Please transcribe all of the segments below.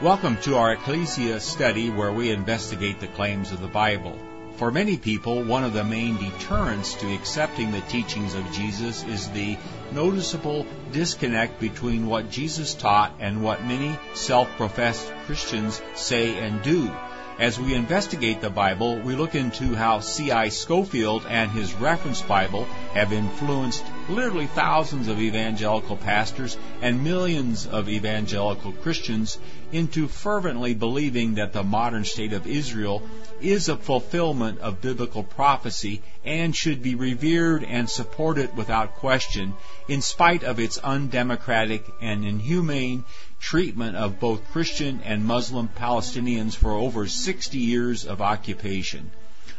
Welcome to our Ecclesia study where we investigate the claims of the Bible. For many people, one of the main deterrents to accepting the teachings of Jesus is the noticeable disconnect between what Jesus taught and what many self-professed Christians say and do. As we investigate the Bible, we look into how C.I. Scofield and his reference Bible have influenced literally thousands of evangelical pastors and millions of evangelical Christians into fervently believing that the modern state of Israel is a fulfillment of biblical prophecy and should be revered and supported without question in spite of its undemocratic and inhumane treatment of both Christian and Muslim Palestinians for over 60 years of occupation.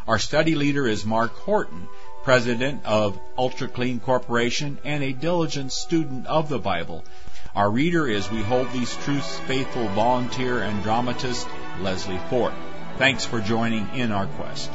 Our study leader is Mark Horton, president of Ultra Clean Corporation and a diligent student of the Bible. Our reader is We Hold These Truths faithful volunteer and dramatist Leslie Fort. Thanks for joining in our quest.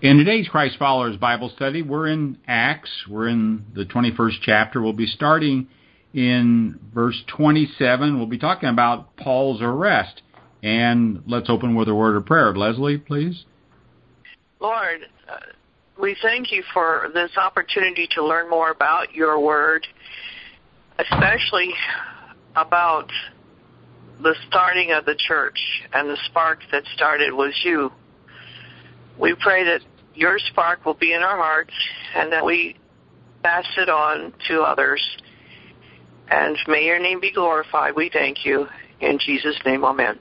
In today's Christ Followers Bible study, we're in Acts. We're in the 21st chapter. We'll be starting in verse 27. We'll be talking about Paul's arrest. And let's open with a word of prayer. Leslie, please. Lord, uh, we thank you for this opportunity to learn more about your word, especially about the starting of the church and the spark that started was you. We pray that your spark will be in our hearts and that we pass it on to others and may your name be glorified. We thank you. In Jesus' name, amen.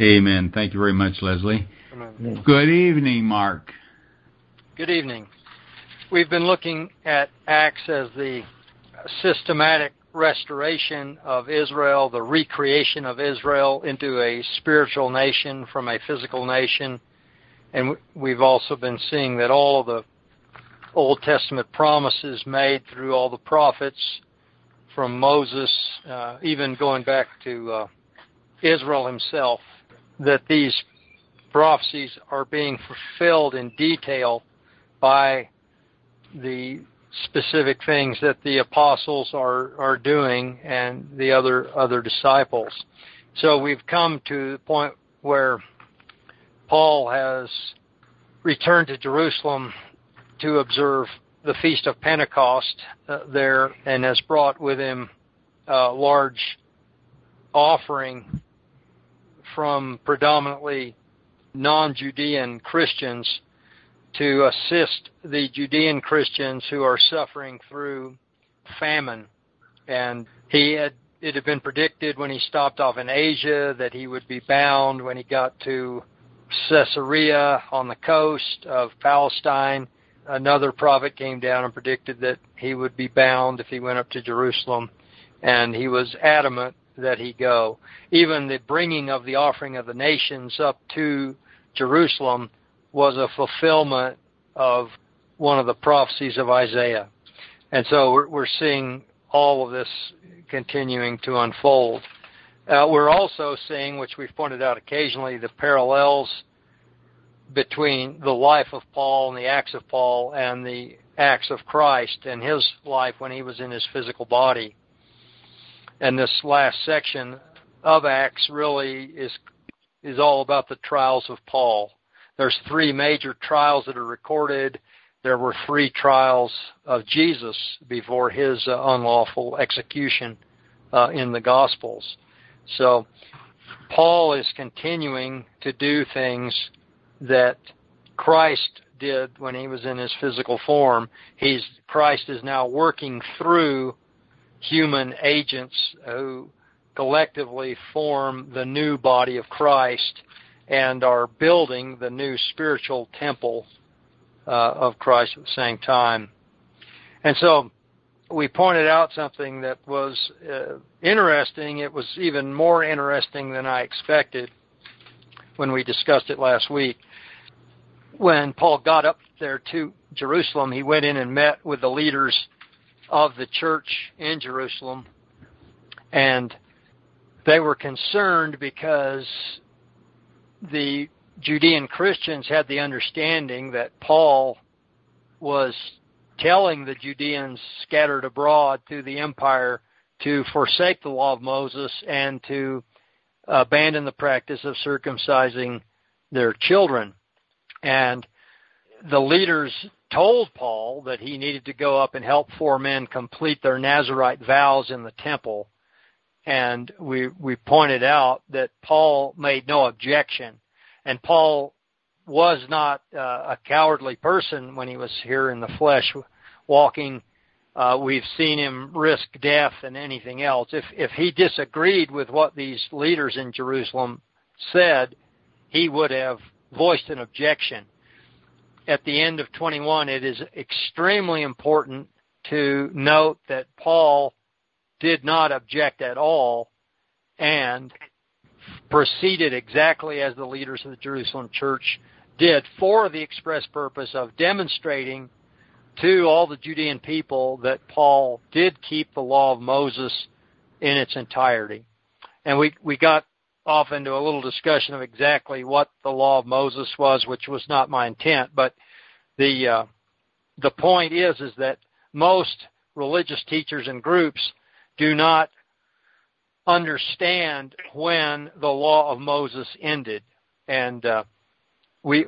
Amen. Thank you very much, Leslie. Good evening, Mark. Good evening. We've been looking at Acts as the systematic restoration of Israel, the recreation of Israel into a spiritual nation from a physical nation. And we've also been seeing that all of the Old Testament promises made through all the prophets from Moses, uh, even going back to uh, Israel himself, that these prophecies are being fulfilled in detail by the specific things that the apostles are, are doing and the other other disciples. So we've come to the point where Paul has returned to Jerusalem to observe the Feast of Pentecost uh, there and has brought with him a large offering from predominantly non-Judean Christians to assist the Judean Christians who are suffering through famine. And he had it had been predicted when he stopped off in Asia that he would be bound when he got to Caesarea on the coast of Palestine another prophet came down and predicted that he would be bound if he went up to Jerusalem, and he was adamant that he go. Even the bringing of the offering of the nations up to Jerusalem was a fulfillment of one of the prophecies of Isaiah. And so we're, we're seeing all of this continuing to unfold. Uh, we're also seeing, which we've pointed out occasionally, the parallels between the life of Paul and the acts of Paul and the acts of Christ and his life when he was in his physical body. And this last section of Acts really is is all about the trials of Paul. There's three major trials that are recorded. There were three trials of Jesus before his uh, unlawful execution uh, in the Gospels. So Paul is continuing to do things that Christ did when he was in his physical form. He's Christ is now working through human agents who collectively form the new body of Christ and are building the new spiritual temple uh, of Christ at the same time. And so we pointed out something that was uh, interesting. It was even more interesting than I expected when we discussed it last week. When Paul got up there to Jerusalem, he went in and met with the leaders of the church in Jerusalem, and they were concerned because the Judean Christians had the understanding that Paul was telling the Judeans scattered abroad through the empire to forsake the law of Moses and to abandon the practice of circumcising their children. And the leaders told Paul that he needed to go up and help four men complete their Nazarite vows in the temple. And we, we pointed out that Paul made no objection. And Paul was not uh, a cowardly person when he was here in the flesh walking. Uh, we've seen him risk death and anything else. If if he disagreed with what these leaders in Jerusalem said, he would have voiced an objection. At the end of 21, it is extremely important to note that Paul did not object at all and proceeded exactly as the leaders of the Jerusalem church did for the express purpose of demonstrating to all the Judean people that Paul did keep the law of Moses in its entirety. And we, we got off into a little discussion of exactly what the law of Moses was, which was not my intent, but the, uh, the point is, is that most religious teachers and groups do not understand when the law of Moses ended. And, uh, we,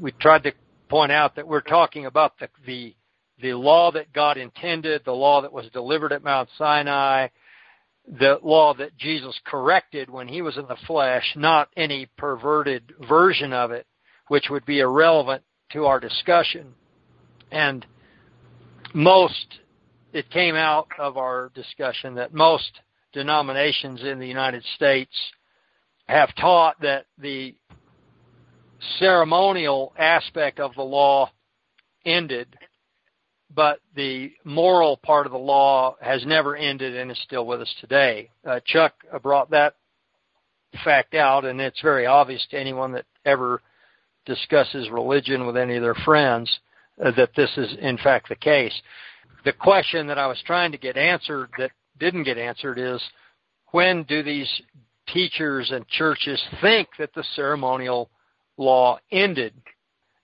we tried to point out that we're talking about the, the the law that God intended, the law that was delivered at Mount Sinai, the law that Jesus corrected when he was in the flesh, not any perverted version of it, which would be irrelevant to our discussion. And most, it came out of our discussion that most denominations in the United States have taught that the ceremonial aspect of the law ended but the moral part of the law has never ended and is still with us today. Uh, Chuck brought that fact out, and it's very obvious to anyone that ever discusses religion with any of their friends uh, that this is in fact the case. The question that I was trying to get answered that didn't get answered is when do these teachers and churches think that the ceremonial law ended?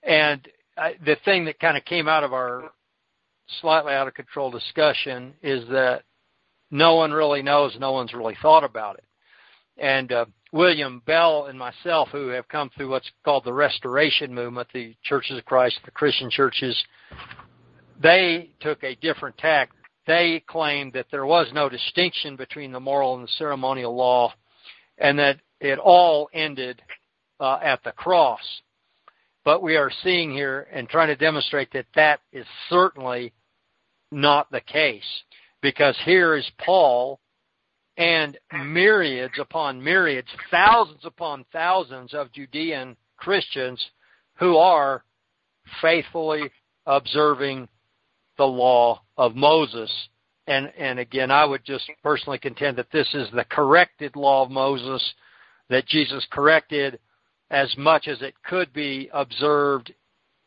And I, the thing that kind of came out of our slightly out of control discussion is that no one really knows, no one's really thought about it. And uh, William Bell and myself, who have come through what's called the Restoration Movement, the Churches of Christ, the Christian churches, they took a different tack. They claimed that there was no distinction between the moral and the ceremonial law, and that it all ended uh, at the cross. But we are seeing here and trying to demonstrate that that is certainly not the case. Because here is Paul and myriads upon myriads, thousands upon thousands of Judean Christians who are faithfully observing the law of Moses. And, and again, I would just personally contend that this is the corrected law of Moses that Jesus corrected as much as it could be observed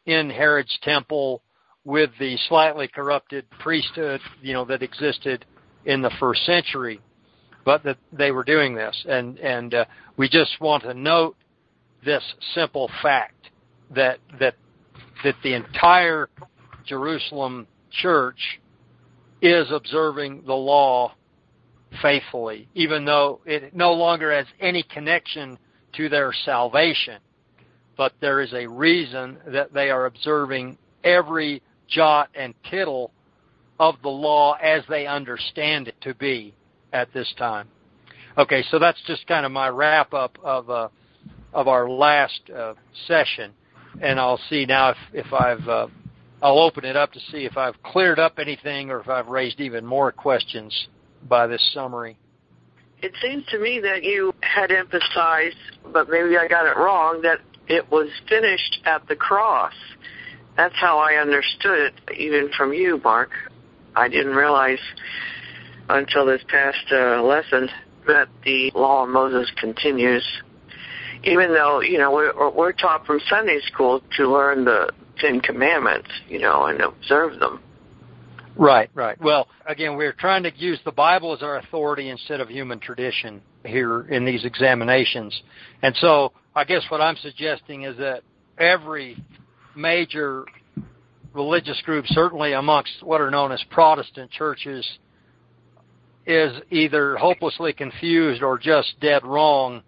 in Herod's temple with the slightly corrupted priesthood, you know, that existed in the first century, but that they were doing this, and and uh, we just want to note this simple fact that that that the entire Jerusalem church is observing the law faithfully, even though it no longer has any connection to their salvation. But there is a reason that they are observing every jot and tittle of the law as they understand it to be at this time. Okay, so that's just kind of my wrap up of uh, of our last uh, session, and I'll see now if if I've uh, I'll open it up to see if I've cleared up anything or if I've raised even more questions by this summary. It seems to me that you had emphasized, but maybe I got it wrong, that it was finished at the cross. That's how I understood it, even from you, Mark. I didn't realize until this past uh, lesson that the law of Moses continues. Even though, you know, we're, we're taught from Sunday school to learn the Ten Commandments, you know, and observe them. Right, right. Well, again, we're trying to use the Bible as our authority instead of human tradition here in these examinations. And so I guess what I'm suggesting is that every major religious group, certainly amongst what are known as Protestant churches, is either hopelessly confused or just dead wrong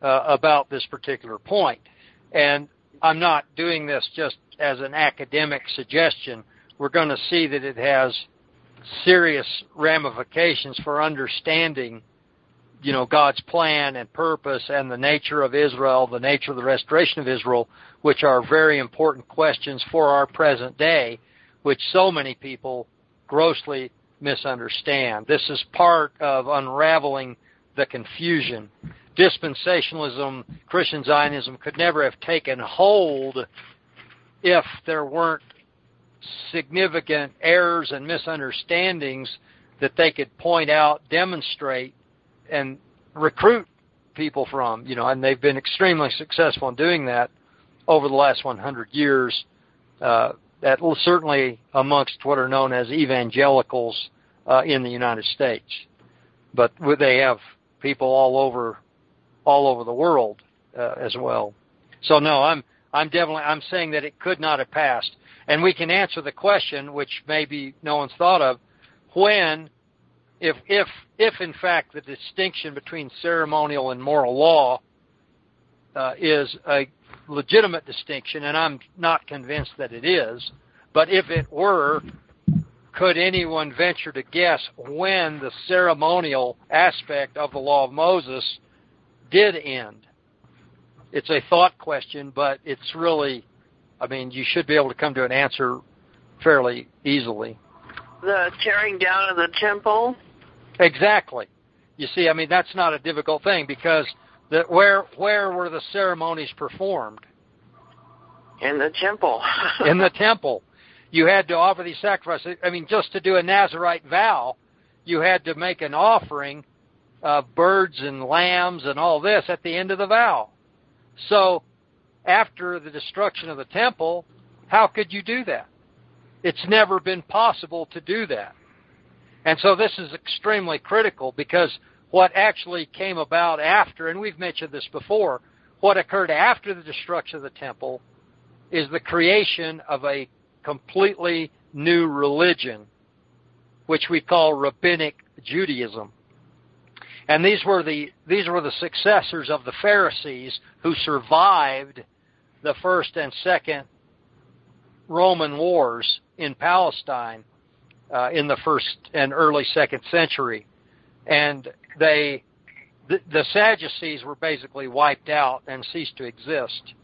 uh, about this particular point. And I'm not doing this just as an academic suggestion. We're going to see that it has serious ramifications for understanding you know God's plan and purpose and the nature of Israel, the nature of the restoration of Israel, which are very important questions for our present day, which so many people grossly misunderstand. This is part of unraveling the confusion. Dispensationalism, Christian Zionism could never have taken hold if there weren't significant errors and misunderstandings that they could point out, demonstrate, and recruit people from, you know, and they've been extremely successful in doing that over the last 100 years. Uh, that certainly amongst what are known as evangelicals uh, in the United States, but they have people all over, all over the world uh, as well. So no, I'm I'm definitely I'm saying that it could not have passed, and we can answer the question, which maybe no one's thought of, when if if if in fact the distinction between ceremonial and moral law uh, is a legitimate distinction, and I'm not convinced that it is, but if it were, could anyone venture to guess when the ceremonial aspect of the law of Moses did end? It's a thought question, but it's really, I mean, you should be able to come to an answer fairly easily. The tearing down of the temple Exactly. You see, I mean, that's not a difficult thing because the, where where were the ceremonies performed? In the temple. in the temple. You had to offer these sacrifices. I mean, just to do a Nazarite vow, you had to make an offering of birds and lambs and all this at the end of the vow. So, after the destruction of the temple, how could you do that? It's never been possible to do that. And so this is extremely critical because what actually came about after, and we've mentioned this before, what occurred after the destruction of the temple is the creation of a completely new religion, which we call rabbinic Judaism. And these were the these were the successors of the Pharisees who survived the first and second Roman wars in Palestine uh, in the first and early second century, and they the, the Sadducees were basically wiped out and ceased to exist.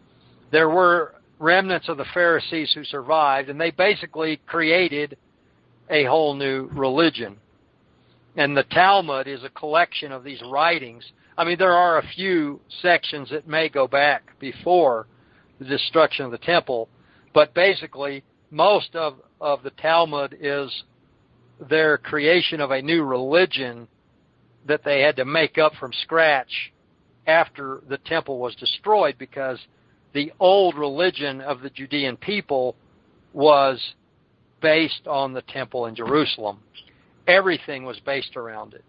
There were remnants of the Pharisees who survived, and they basically created a whole new religion. And the Talmud is a collection of these writings. I mean, there are a few sections that may go back before the destruction of the temple, but basically, most of, of the Talmud is their creation of a new religion that they had to make up from scratch after the temple was destroyed because the old religion of the Judean people was based on the temple in Jerusalem. Everything was based around it.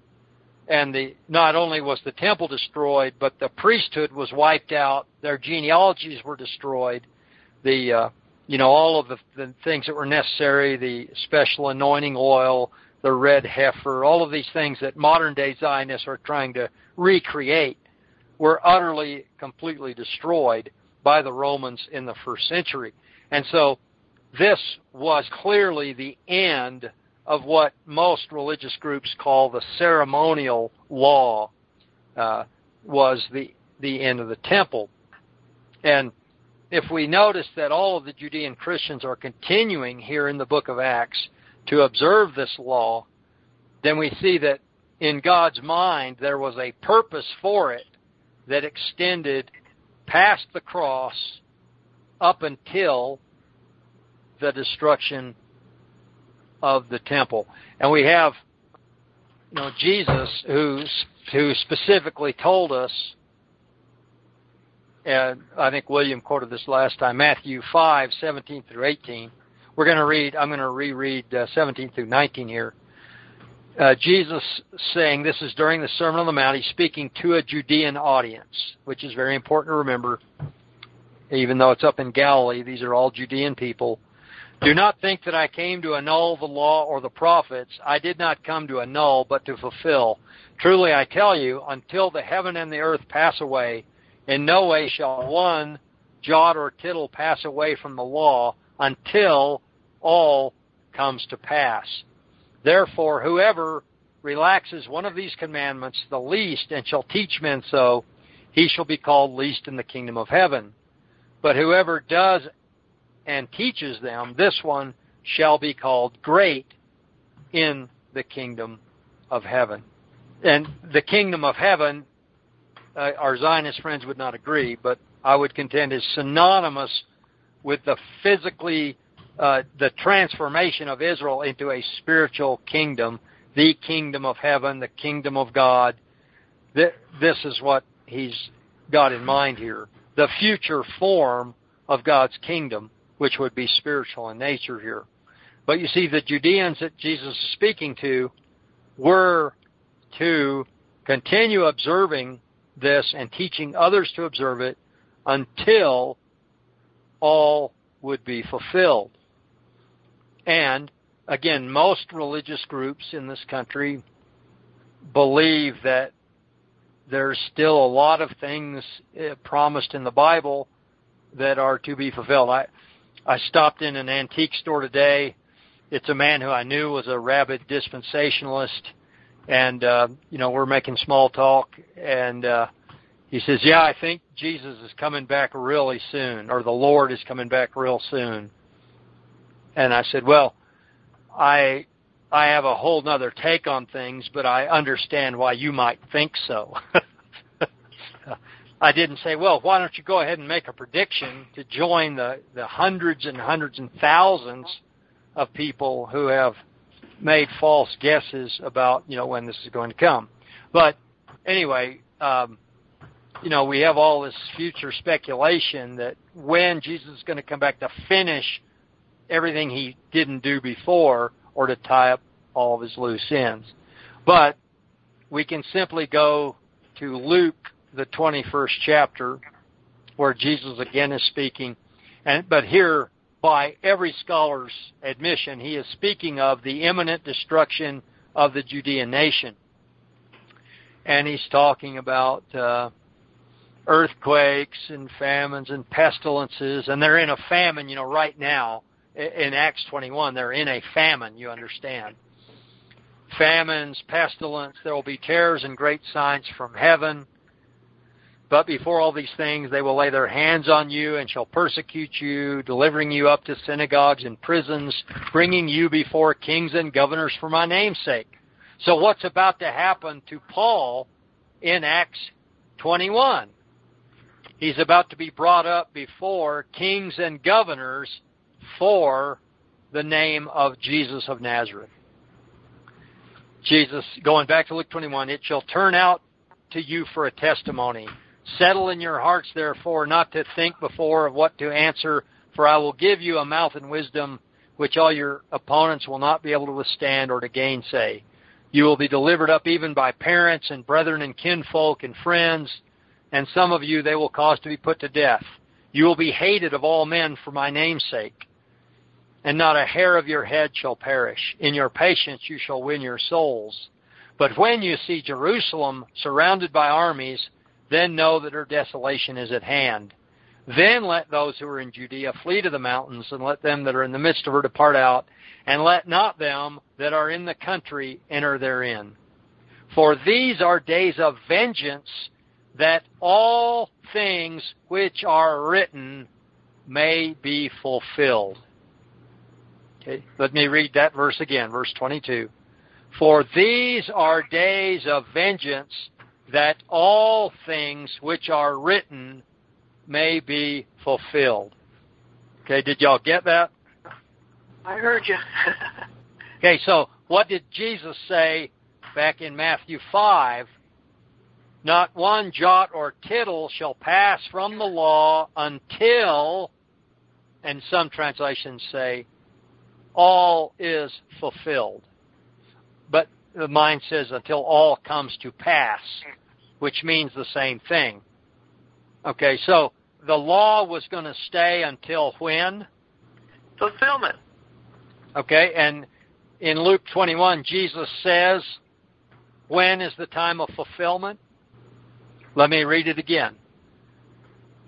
And the not only was the temple destroyed, but the priesthood was wiped out, their genealogies were destroyed, the uh, you know, all of the, the things that were necessary, the special anointing oil, the red heifer, all of these things that modern day Zionists are trying to recreate were utterly, completely destroyed by the Romans in the first century. And so this was clearly the end of what most religious groups call the ceremonial law, uh, was the, the end of the temple. And if we notice that all of the Judean Christians are continuing here in the book of Acts to observe this law, then we see that in God's mind there was a purpose for it that extended past the cross up until the destruction of the temple. And we have you know Jesus who who specifically told us and I think William quoted this last time, Matthew 5, 17 through 18. We're going to read, I'm going to reread uh, 17 through 19 here. Uh, Jesus saying, this is during the Sermon on the Mount, he's speaking to a Judean audience, which is very important to remember. Even though it's up in Galilee, these are all Judean people. Do not think that I came to annul the law or the prophets. I did not come to annul, but to fulfill. Truly I tell you, until the heaven and the earth pass away, in no way shall one jot or tittle pass away from the law until all comes to pass. Therefore, whoever relaxes one of these commandments, the least, and shall teach men so, he shall be called least in the kingdom of heaven. But whoever does and teaches them, this one shall be called great in the kingdom of heaven. And the kingdom of heaven, uh, our Zionist friends would not agree, but I would contend is synonymous with the physically, uh, the transformation of Israel into a spiritual kingdom, the kingdom of heaven, the kingdom of God. This is what he's got in mind here. The future form of God's kingdom which would be spiritual in nature here. But you see, the Judeans that Jesus is speaking to were to continue observing this and teaching others to observe it until all would be fulfilled. And again, most religious groups in this country believe that there's still a lot of things eh, promised in the Bible that are to be fulfilled. I, I stopped in an antique store today. It's a man who I knew was a rabid dispensationalist, and uh, you know we're making small talk, and uh, he says, "Yeah, I think Jesus is coming back really soon, or the Lord is coming back real soon." And I said, "Well, I I have a whole nother take on things, but I understand why you might think so." I didn't say, well, why don't you go ahead and make a prediction to join the, the hundreds and hundreds and thousands of people who have made false guesses about, you know, when this is going to come. But anyway, um, you know, we have all this future speculation that when Jesus is going to come back to finish everything he didn't do before or to tie up all of his loose ends. But we can simply go to Luke the 21st chapter where Jesus again is speaking. And, but here, by every scholar's admission, he is speaking of the imminent destruction of the Judean nation. And he's talking about uh, earthquakes and famines and pestilences, and they're in a famine, you know, right now. In Acts 21, they're in a famine, you understand. Famines, pestilence, there will be terrors and great signs from heaven but before all these things, they will lay their hands on you and shall persecute you, delivering you up to synagogues and prisons, bringing you before kings and governors for my name's sake. So what's about to happen to Paul in Acts 21? He's about to be brought up before kings and governors for the name of Jesus of Nazareth. Jesus, going back to Luke 21, it shall turn out to you for a testimony. Settle in your hearts, therefore, not to think before of what to answer, for I will give you a mouth and wisdom which all your opponents will not be able to withstand or to gainsay. You will be delivered up even by parents and brethren and kinfolk and friends, and some of you they will cause to be put to death. You will be hated of all men for my name's sake, and not a hair of your head shall perish. In your patience you shall win your souls. But when you see Jerusalem surrounded by armies, then know that her desolation is at hand. Then let those who are in Judea flee to the mountains, and let them that are in the midst of her depart out, and let not them that are in the country enter therein. For these are days of vengeance, that all things which are written may be fulfilled. Okay, let me read that verse again, verse 22. For these are days of vengeance, that all things which are written may be fulfilled. Okay, did y'all get that? I heard you. okay, so what did Jesus say back in Matthew 5? Not one jot or tittle shall pass from the law until, and some translations say, all is fulfilled. But the mind says until all comes to pass which means the same thing. Okay, so the law was going to stay until when? Fulfillment. Okay, and in Luke 21, Jesus says, When is the time of fulfillment? Let me read it again.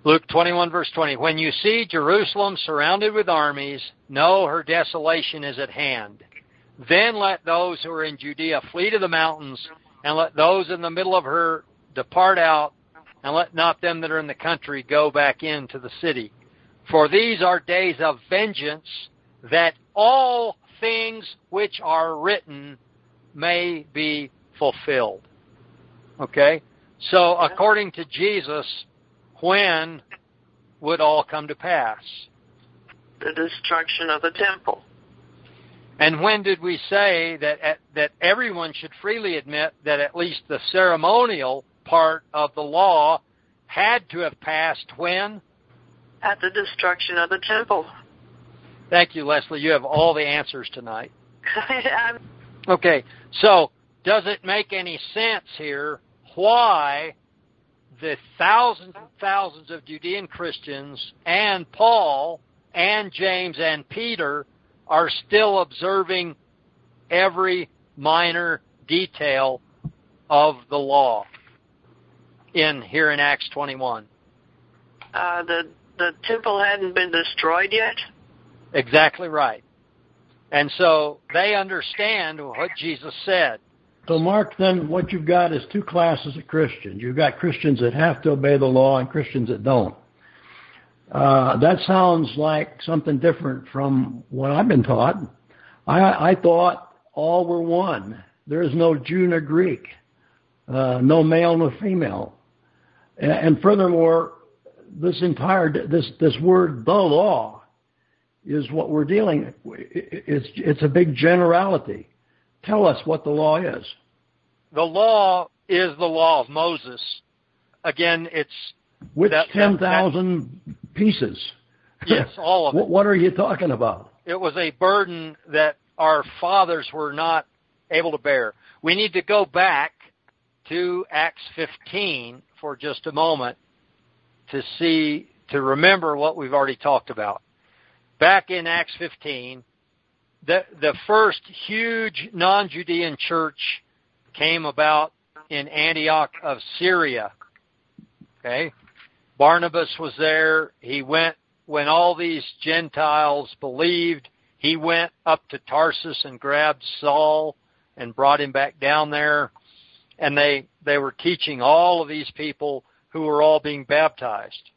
Luke 21, verse 20. When you see Jerusalem surrounded with armies, know her desolation is at hand. Then let those who are in Judea flee to the mountains, and let those in the middle of her depart out, and let not them that are in the country go back into the city. For these are days of vengeance, that all things which are written may be fulfilled. Okay? So, according to Jesus, when would all come to pass? The destruction of the temple. And when did we say that that everyone should freely admit that at least the ceremonial part of the law had to have passed when? At the destruction of the temple. Thank you, Leslie. You have all the answers tonight. okay, so does it make any sense here why the thousands and thousands of Judean Christians and Paul and James and Peter are still observing every minor detail of the law in here in Acts 21? Uh, the the temple hadn't been destroyed yet. Exactly right. And so they understand what Jesus said. So, Mark, then what you've got is two classes of Christians. You've got Christians that have to obey the law and Christians that don't. Uh, that sounds like something different from what I've been taught. I, I thought all were one. There is no Jew nor Greek, uh, no male nor female. And, furthermore, this entire this this word the law is what we're dealing. It's it's a big generality. Tell us what the law is. The law is the law of Moses. Again, it's which that, ten thousand pieces. Yes, all of it. What are you talking about? It was a burden that our fathers were not able to bear. We need to go back to Acts 15 for just a moment to see to remember what we've already talked about. Back in Acts 15, the the first huge non-Judean church came about in Antioch of Syria. Okay? Barnabas was there. He went when all these Gentiles believed, he went up to Tarsus and grabbed Saul and brought him back down there. And they, they were teaching all of these people who were all being baptized.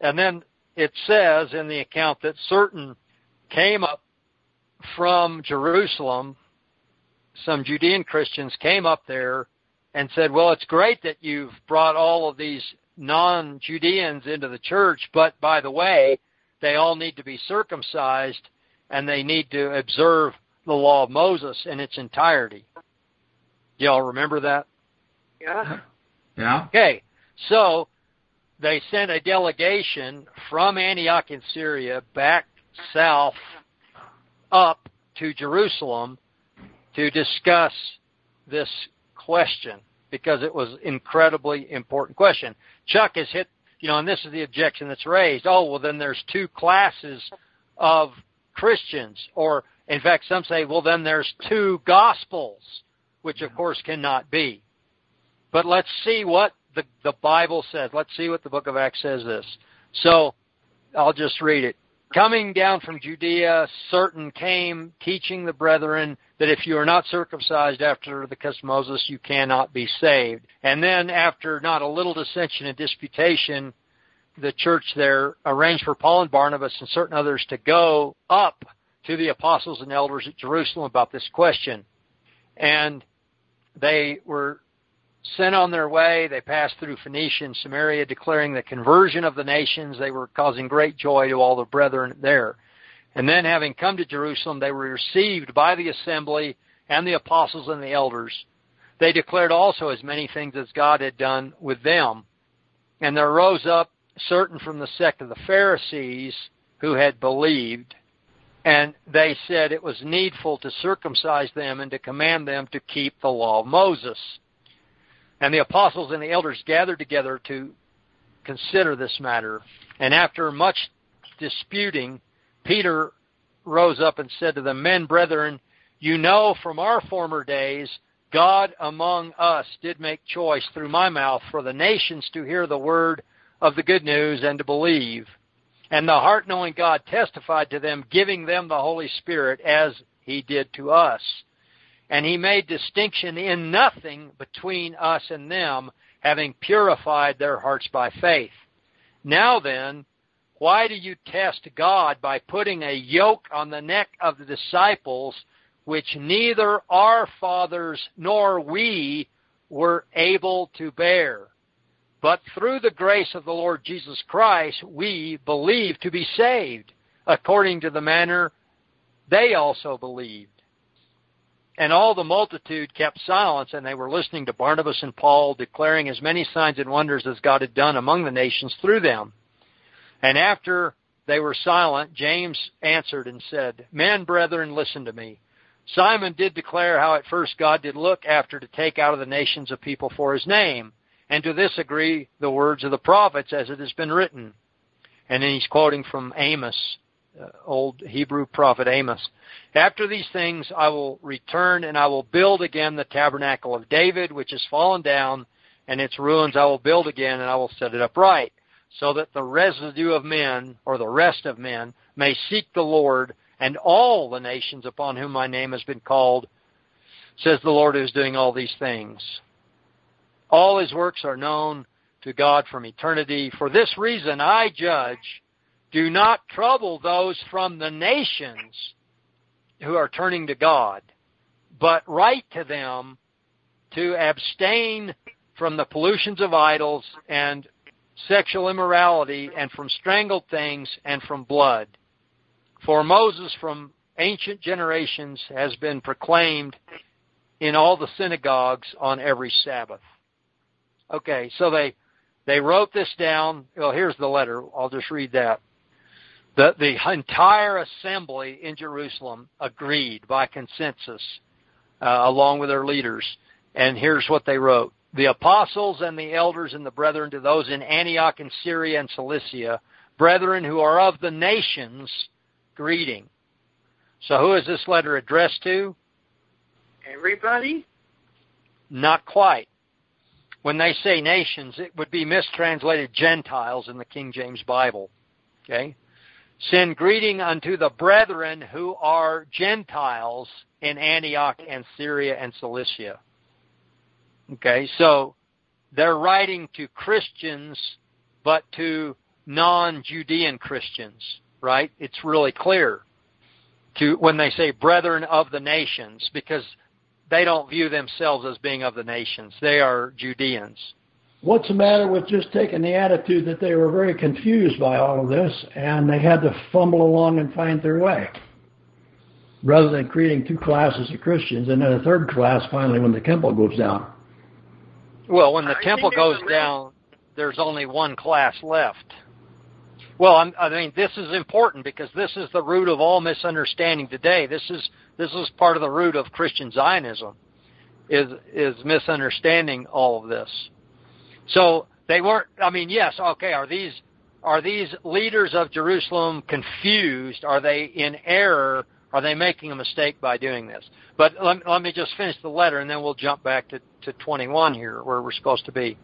And then it says in the account that certain came up from Jerusalem some Judean Christians came up there and said, well, it's great that you've brought all of these non-Judeans into the church, but by the way, they all need to be circumcised and they need to observe the law of Moses in its entirety. Y'all remember that? Yeah. Yeah. Okay. So they sent a delegation from Antioch in Syria back south up to Jerusalem to discuss this question because it was incredibly important question. Chuck has hit, you know, and this is the objection that's raised. Oh, well, then there's two classes of Christians, or in fact, some say, well, then there's two gospels, which of course cannot be. But let's see what the, the Bible says. Let's see what the book of Acts says this. So, I'll just read it coming down from Judea, certain came teaching the brethren that if you are not circumcised after the custom of Moses, you cannot be saved. And then after not a little dissension and disputation, the church there arranged for Paul and Barnabas and certain others to go up to the apostles and elders at Jerusalem about this question. And they were sent on their way. They passed through Phoenicia and Samaria, declaring the conversion of the nations. They were causing great joy to all the brethren there. And then, having come to Jerusalem, they were received by the assembly and the apostles and the elders. They declared also as many things as God had done with them. And there rose up certain from the sect of the Pharisees who had believed, and they said it was needful to circumcise them and to command them to keep the law of Moses. And the apostles and the elders gathered together to consider this matter. And after much disputing, Peter rose up and said to the Men, brethren, you know from our former days, God among us did make choice through my mouth for the nations to hear the word of the good news and to believe. And the heart knowing God testified to them, giving them the Holy Spirit as he did to us. And he made distinction in nothing between us and them, having purified their hearts by faith. Now then, why do you test God by putting a yoke on the neck of the disciples which neither our fathers nor we were able to bear? But through the grace of the Lord Jesus Christ, we believe to be saved, according to the manner they also believed. And all the multitude kept silence, and they were listening to Barnabas and Paul, declaring as many signs and wonders as God had done among the nations through them. And after they were silent, James answered and said, Men, brethren, listen to me. Simon did declare how at first God did look after to take out of the nations a people for his name. And to this agree the words of the prophets as it has been written. And then he's quoting from Amos uh, old Hebrew prophet Amos. After these things I will return and I will build again the tabernacle of David, which has fallen down, and its ruins I will build again and I will set it upright, so that the residue of men, or the rest of men, may seek the Lord and all the nations upon whom my name has been called, says the Lord who is doing all these things. All his works are known to God from eternity. For this reason I judge do not trouble those from the nations who are turning to God, but write to them to abstain from the pollutions of idols and sexual immorality and from strangled things and from blood. For Moses from ancient generations has been proclaimed in all the synagogues on every Sabbath. Okay, so they they wrote this down. Well, here's the letter. I'll just read that. The, the entire assembly in Jerusalem agreed by consensus, uh, along with their leaders. And here's what they wrote. The apostles and the elders and the brethren to those in Antioch and Syria and Cilicia, brethren who are of the nations, greeting. So who is this letter addressed to? Everybody? Not quite. When they say nations, it would be mistranslated Gentiles in the King James Bible. Okay? Send greeting unto the brethren who are Gentiles in Antioch and Syria and Cilicia. Okay, so they're writing to Christians, but to non-Judean Christians, right? It's really clear to when they say brethren of the nations, because they don't view themselves as being of the nations. They are Judeans. What's the matter with just taking the attitude that they were very confused by all of this and they had to fumble along and find their way? Rather than creating two classes of Christians and then a third class finally when the temple goes down. Well, when the I temple goes down, there's only one class left. Well, I'm, I mean, this is important because this is the root of all misunderstanding today. This is this is part of the root of Christian Zionism, is is misunderstanding all of this. So they weren't. I mean, yes, okay. Are these are these leaders of Jerusalem confused? Are they in error? Are they making a mistake by doing this? But let, let me just finish the letter, and then we'll jump back to, to 21 here, where we're supposed to be.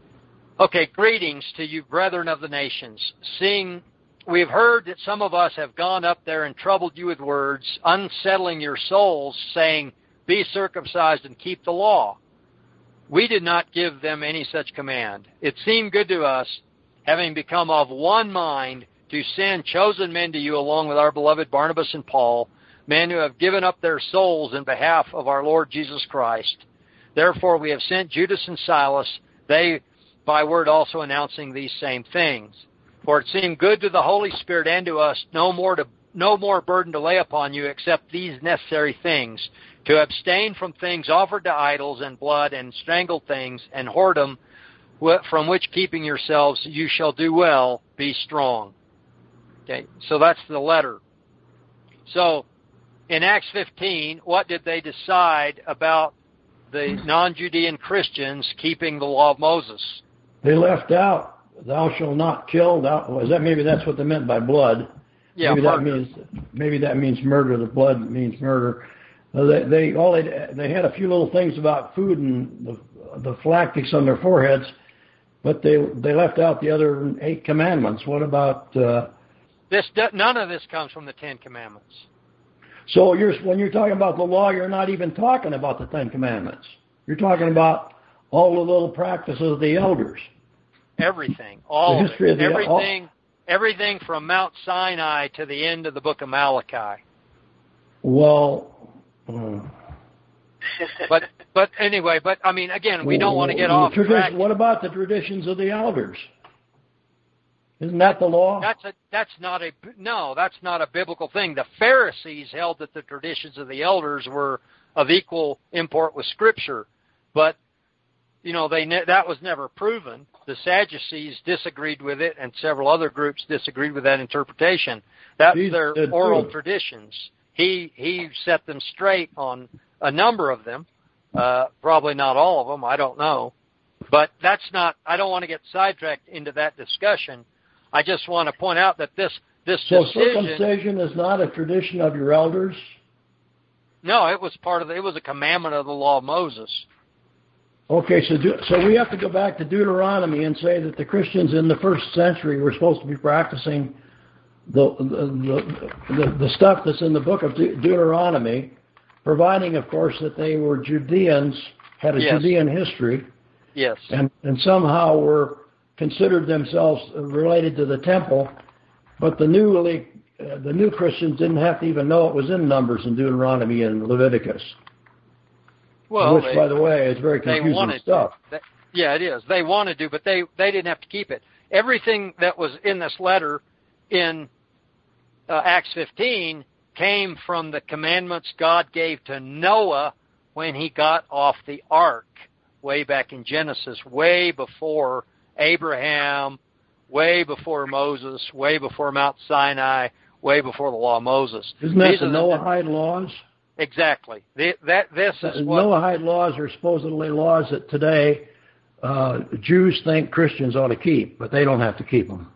Okay, greetings to you, brethren of the nations. Seeing we have heard that some of us have gone up there and troubled you with words, unsettling your souls, saying, Be circumcised and keep the law. We did not give them any such command. It seemed good to us, having become of one mind, to send chosen men to you along with our beloved Barnabas and Paul, men who have given up their souls in behalf of our Lord Jesus Christ. Therefore we have sent Judas and Silas, they by word also announcing these same things. For it seemed good to the Holy Spirit and to us no more to no more burden to lay upon you except these necessary things to abstain from things offered to idols and blood and strangled things and whoredom, from which keeping yourselves you shall do well, be strong. Okay, so that's the letter. So in Acts 15, what did they decide about the non-Judean Christians keeping the law of Moses? They left out, "Thou shalt not kill." Thou, was that maybe that's what they meant by blood? Yeah, maybe murder. that means maybe that means murder. The blood means murder. Uh, they, they all they, they had a few little things about food and the the phylactics on their foreheads, but they they left out the other eight commandments. What about? Uh, This none of this comes from the Ten Commandments. so you're when you're talking about the law, you're not even talking about the Ten Commandments. You're talking about all the little practices of the elders. Everything, all of it. of everything, everything from Mount Sinai to the end of the Book of Malachi. Well, uh, But but anyway, but I mean, again, we don't want to get off the tradi- track. What about the traditions of the elders? Isn't that the law? That's a that's not a no, that's not a biblical thing. The Pharisees held that the traditions of the elders were of equal import with Scripture, but you know they ne- that was never proven. The Sadducees disagreed with it, and several other groups disagreed with that interpretation. That's These their oral too. traditions. He he set them straight on a number of them, uh, probably not all of them. I don't know, but that's not. I don't want to get sidetracked into that discussion. I just want to point out that this this So decision. circumcision is not a tradition of your elders. No, it was part of the, it was a commandment of the law of Moses. Okay, so do, so we have to go back to Deuteronomy and say that the Christians in the first century were supposed to be practicing the the the, the, stuff that's in the book of De- Deuteronomy, providing, of course, that they were Judeans, had a Yes. Judean history, Yes. and and somehow were considered themselves related to the temple, but the newly uh, the new Christians didn't have to even know it was in Numbers and Deuteronomy and Leviticus, Well, which, they, by the way, is very confusing wanted stuff. They- yeah, it is. They wanted to, but they they didn't have to keep it. Everything that was in this letter in uh, Acts 15 came from the commandments God gave to Noah when he got off the ark, way back in Genesis, way before Abraham, way before Moses, way before Mount Sinai, way before the law of Moses. Isn't that These the Noahide laws? Exactly. The, that this is what Noahide laws are supposedly laws that today uh, Jews think Christians ought to keep, but they don't have to keep them.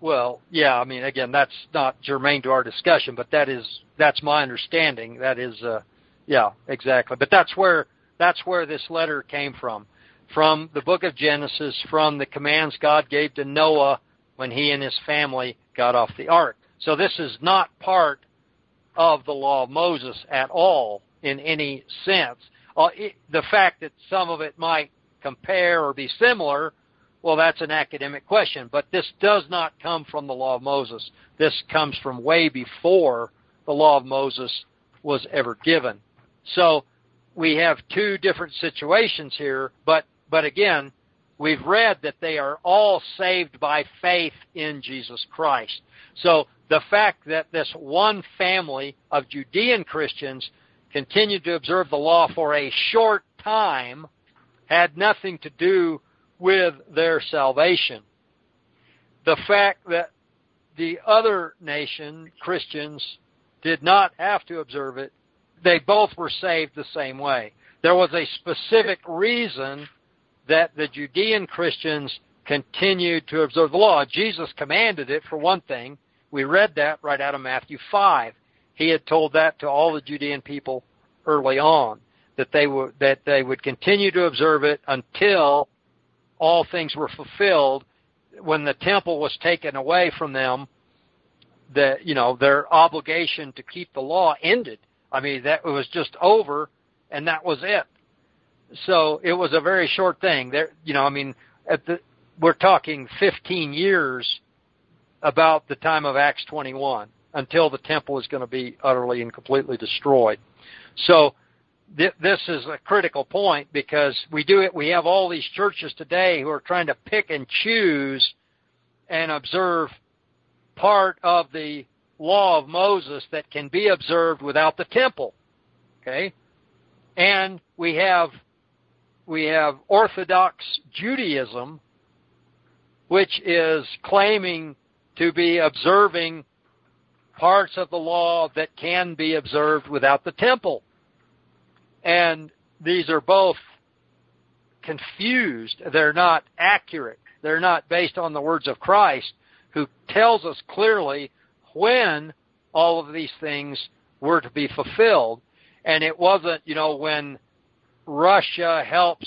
Well, yeah, I mean, again, that's not germane to our discussion, but that is that's my understanding. That is, uh, yeah, exactly. But that's where that's where this letter came from, from the book of Genesis, from the commands God gave to Noah when he and his family got off the ark. So this is not part of the law of Moses at all in any sense. Uh, it, the fact that some of it might compare or be similar well, that's an academic question, but this does not come from the law of Moses. This comes from way before the law of Moses was ever given. So we have two different situations here, but but again, we've read that they are all saved by faith in Jesus Christ. So the fact that this one family of Judean Christians continued to observe the law for a short time had nothing to do with their salvation. The fact that the other nation, Christians, did not have to observe it, they both were saved the same way. There was a specific reason that the Judean Christians continued to observe the law. Jesus commanded it, for one thing. We read that right out of Matthew 5. He had told that to all the Judean people early on, that they would, that they would continue to observe it until all things were fulfilled when the temple was taken away from them that you know their obligation to keep the law ended i mean that was just over and that was it so it was a very short thing there you know i mean at the we're talking 15 years about the time of acts 21 until the temple is going to be utterly and completely destroyed so this is a critical point because we do it. We have all these churches today who are trying to pick and choose and observe part of the law of Moses that can be observed without the temple. Okay, and we have we have Orthodox Judaism, which is claiming to be observing parts of the law that can be observed without the temple. And these are both confused. They're not accurate. They're not based on the words of Christ, who tells us clearly when all of these things were to be fulfilled. And it wasn't, you know, when Russia helps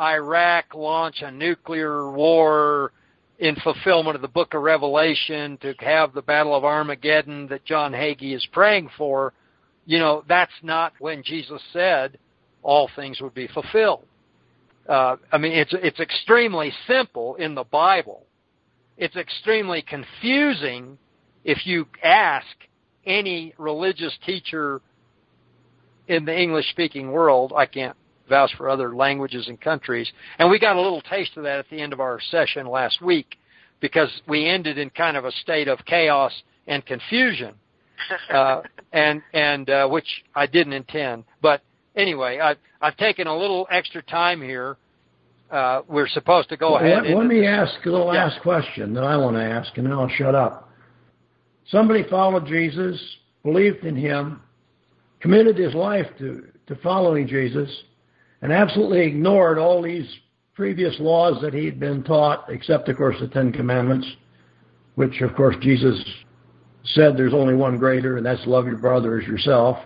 Iraq launch a nuclear war in fulfillment of the book of Revelation to have the Battle of Armageddon that John Hagee is praying for, you know, that's not when Jesus said all things would be fulfilled. Uh, I mean, it's it's extremely simple in the Bible. It's extremely confusing if you ask any religious teacher in the English speaking world. I can't vouch for other languages and countries. And we got a little taste of that at the end of our session last week because we ended in kind of a state of chaos and confusion, uh, and and uh, which I didn't intend. But anyway, I, I've taken a little extra time here. Uh, we're supposed to go well, ahead. Let, let me this. ask the last yeah. question that I want to ask, and then I'll shut up. Somebody followed Jesus, believed in him, committed his life to, to following Jesus, and absolutely ignored all these previous laws that he'd been taught, except, of course, the Ten Commandments, which, of course, Jesus said there's only one greater, and that's love your brother as yourself.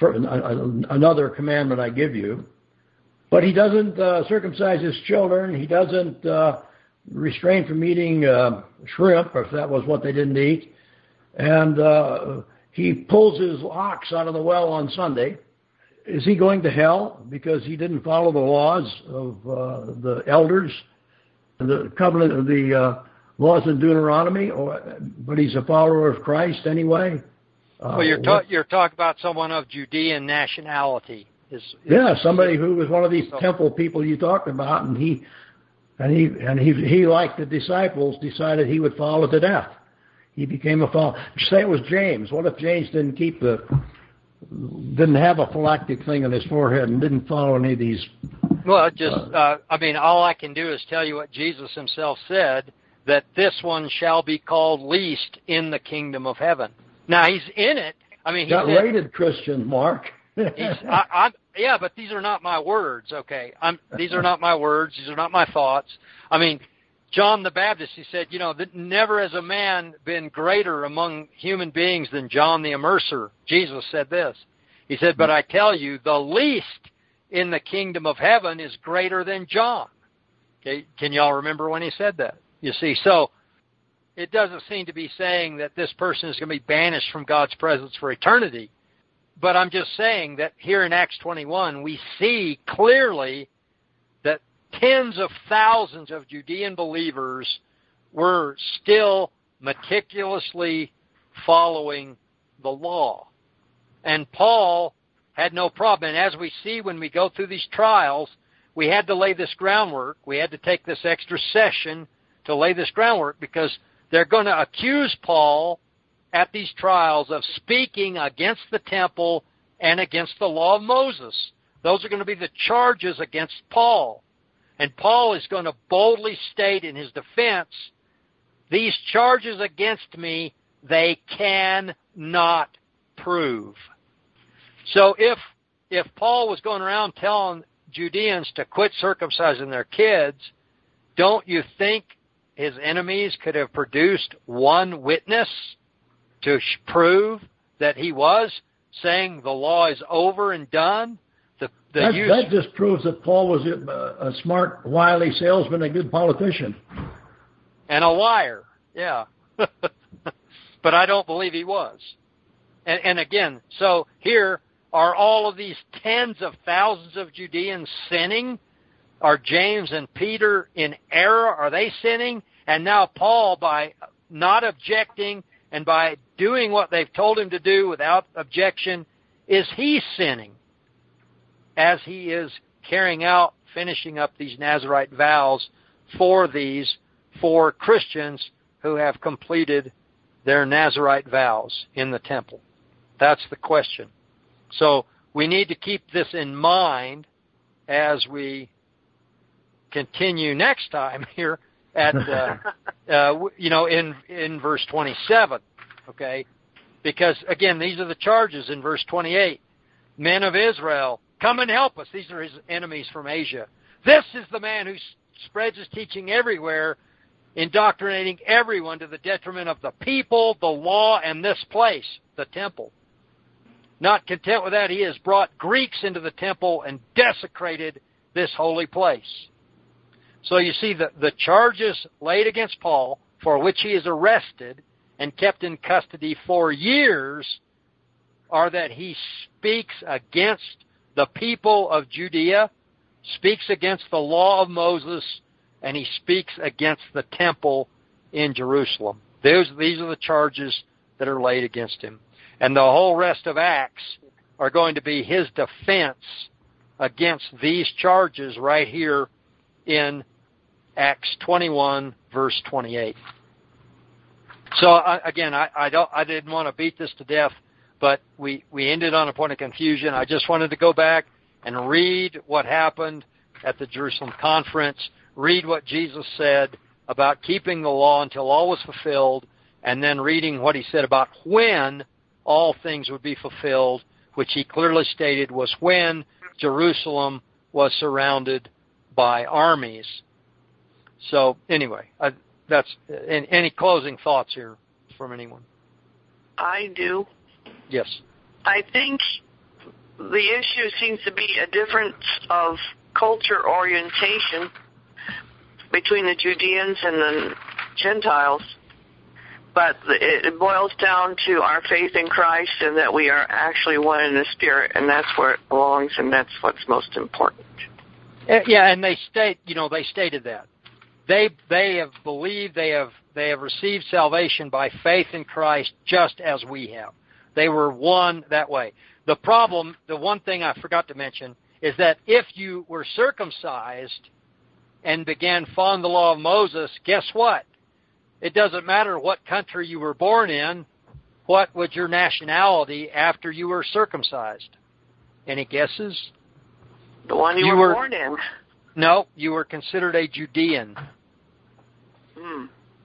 Another commandment I give you. But he doesn't uh, circumcise his children. He doesn't uh, restrain from eating uh, shrimp, if that was what they didn't eat. And uh, he pulls his ox out of the well on Sunday is he going to hell because he didn't follow the laws of uh, the elders, the covenant of the uh, laws in Deuteronomy, or but he's a follower of Christ anyway? Uh, well, you're ta- you're talking about someone of Judean nationality. Is, is yeah, somebody who was one of these so. temple people you talked about, and he and he and he he like the disciples decided he would follow to death. He became a follower. Say it was James. What if James didn't keep the didn't have a phylactic thing on his forehead and didn't follow any of these. Well, just uh, I mean, all I can do is tell you what Jesus Himself said that this one shall be called least in the kingdom of heaven. Now He's in it. I mean, he got said, rated Christian, Mark. he's, I, I'm, yeah, but these are not my words. Okay, I'm, these are not my words. These are not my thoughts. I mean, John the Baptist, he said, you know, that never has a man been greater among human beings than John the Immerser. Jesus said this. He said, but I tell you, the least in the kingdom of heaven is greater than John. Okay, can y'all remember when he said that? You see, so it doesn't seem to be saying that this person is going to be banished from God's presence for eternity. But I'm just saying that here in Acts 21, we see clearly tens of thousands of Judean believers were still meticulously following the law. And Paul had no problem. And as we see when we go through these trials, we had to lay this groundwork. We had to take this extra session to lay this groundwork because they're going to accuse Paul at these trials of speaking against the temple and against the law of Moses. Those are going to be the charges against Paul. And Paul is going to boldly state in his defense, these charges against me, they cannot prove. So if, if Paul was going around telling Judeans to quit circumcising their kids, don't you think his enemies could have produced one witness to prove that he was saying the law is over and done? The, the that, use... that just proves that Paul was a, a smart, wily salesman, a good politician, and a liar. Yeah, but I don't believe he was. And, and again, so here are all of these tens of thousands of Judeans sinning? Are James and Peter in error? Are they sinning? And now Paul, by not objecting and by doing what they've told him to do without objection, is he sinning? As he is carrying out, finishing up these Nazarite vows for these four Christians who have completed their Nazarite vows in the temple? That's the question. So we need to keep this in mind as we continue next time here at uh, uh, you know in in verse 27 okay because again these are the charges in verse 28 men of Israel Come and help us. These are his enemies from Asia. This is the man who spreads his teaching everywhere indoctrinating everyone to the detriment of the people, the law, and this place, the temple. Not content with that, he has brought Greeks into the temple and desecrated this holy place. So you see, the, the charges laid against Paul, for which he is arrested and kept in custody for years, are that he speaks against the people of Judea, speaks against the law of Moses, and he speaks against the temple in Jerusalem. Those, these are the charges that are laid against him. And the whole rest of Acts are going to be his defense against these charges right here in Acts 21 verse 28. So I, again, I, I don't, I didn't want to beat this to death, but we we ended on a point of confusion. I just wanted to go back and read what happened at the Jerusalem conference, read what Jesus said about keeping the law until all was fulfilled, and then reading what he said about when all things would be fulfilled, which he clearly stated was when Jerusalem was surrounded by armies. So anyway, I, that's any closing thoughts here from anyone? I do. Yes. I think the issue seems to be a difference of culture orientation between the Judeans and the Gentiles. But it boils down to our faith in Christ and that we are actually one in the Spirit, and that's where it belongs, and that's what's most important. Uh, yeah, and they state, you know, they stated that they they have believed, they have they have received salvation by faith in Christ, just as we have. They were one that way. The problem, the one thing I forgot to mention, is that if you were circumcised and began following the law of Moses, guess what? It doesn't matter what country you were born in. What was your nationality after you were circumcised? Any guesses? The one you, you were, were born in. No, you were considered a Judean.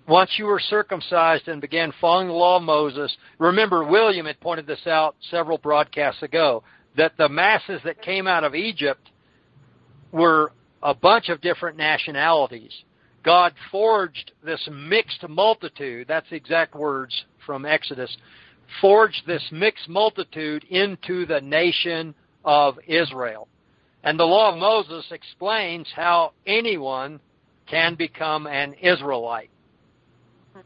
Once you were circumcised and began following the law of Moses, remember William had pointed this out several broadcasts ago, that the masses that came out of Egypt were a bunch of different nationalities. God forged this mixed multitude, that's the exact words from Exodus, forged this mixed multitude into the nation of Israel. And the law of Moses explains how anyone can become an Israelite.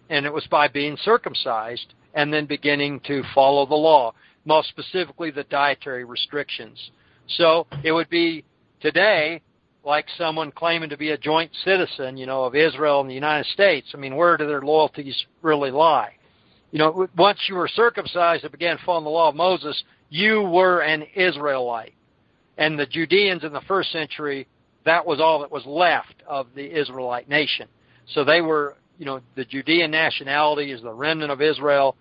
And it was by being circumcised and then beginning to follow the law, most specifically the dietary restrictions. So it would be today like someone claiming to be a joint citizen, you know, of Israel and the United States. I mean, where do their loyalties really lie? You know, once you were circumcised and began following the law of Moses, you were an Israelite. And the Judeans in the first century that was all that was left of the Israelite nation. So they were, you know, the Judean nationality is the remnant of Israel.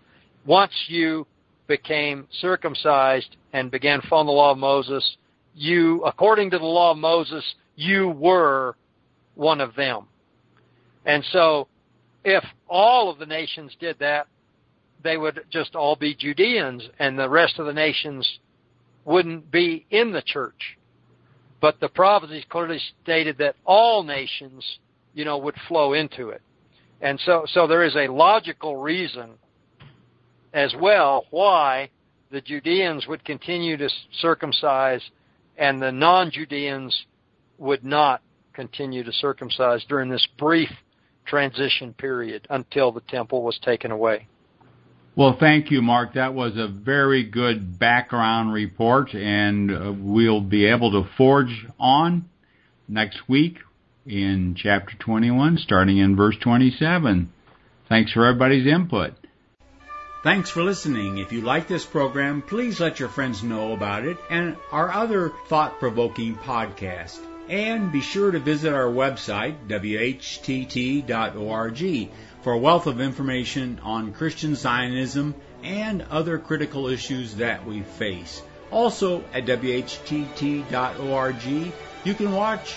Once you became circumcised and began following the law of Moses, you, according to the law of Moses, you were one of them. And so, if all of the nations did that, they would just all be Judeans, and the rest of the nations wouldn't be in the church. But the prophecies clearly stated that all nations, you know, would flow into it. And so, so there is a logical reason as well why the Judeans would continue to circumcise and the non-Judeans would not continue to circumcise during this brief transition period until the temple was taken away. Well, thank you, Mark. That was a very good background report, and uh, we'll be able to forge on next week in chapter 21, starting in verse 27. Thanks for everybody's input. Thanks for listening. If you like this program, please let your friends know about it and our other thought provoking podcast. And be sure to visit our website, whtt.org for a wealth of information on Christian Zionism and other critical issues that we face. Also at WHTT.org, you can watch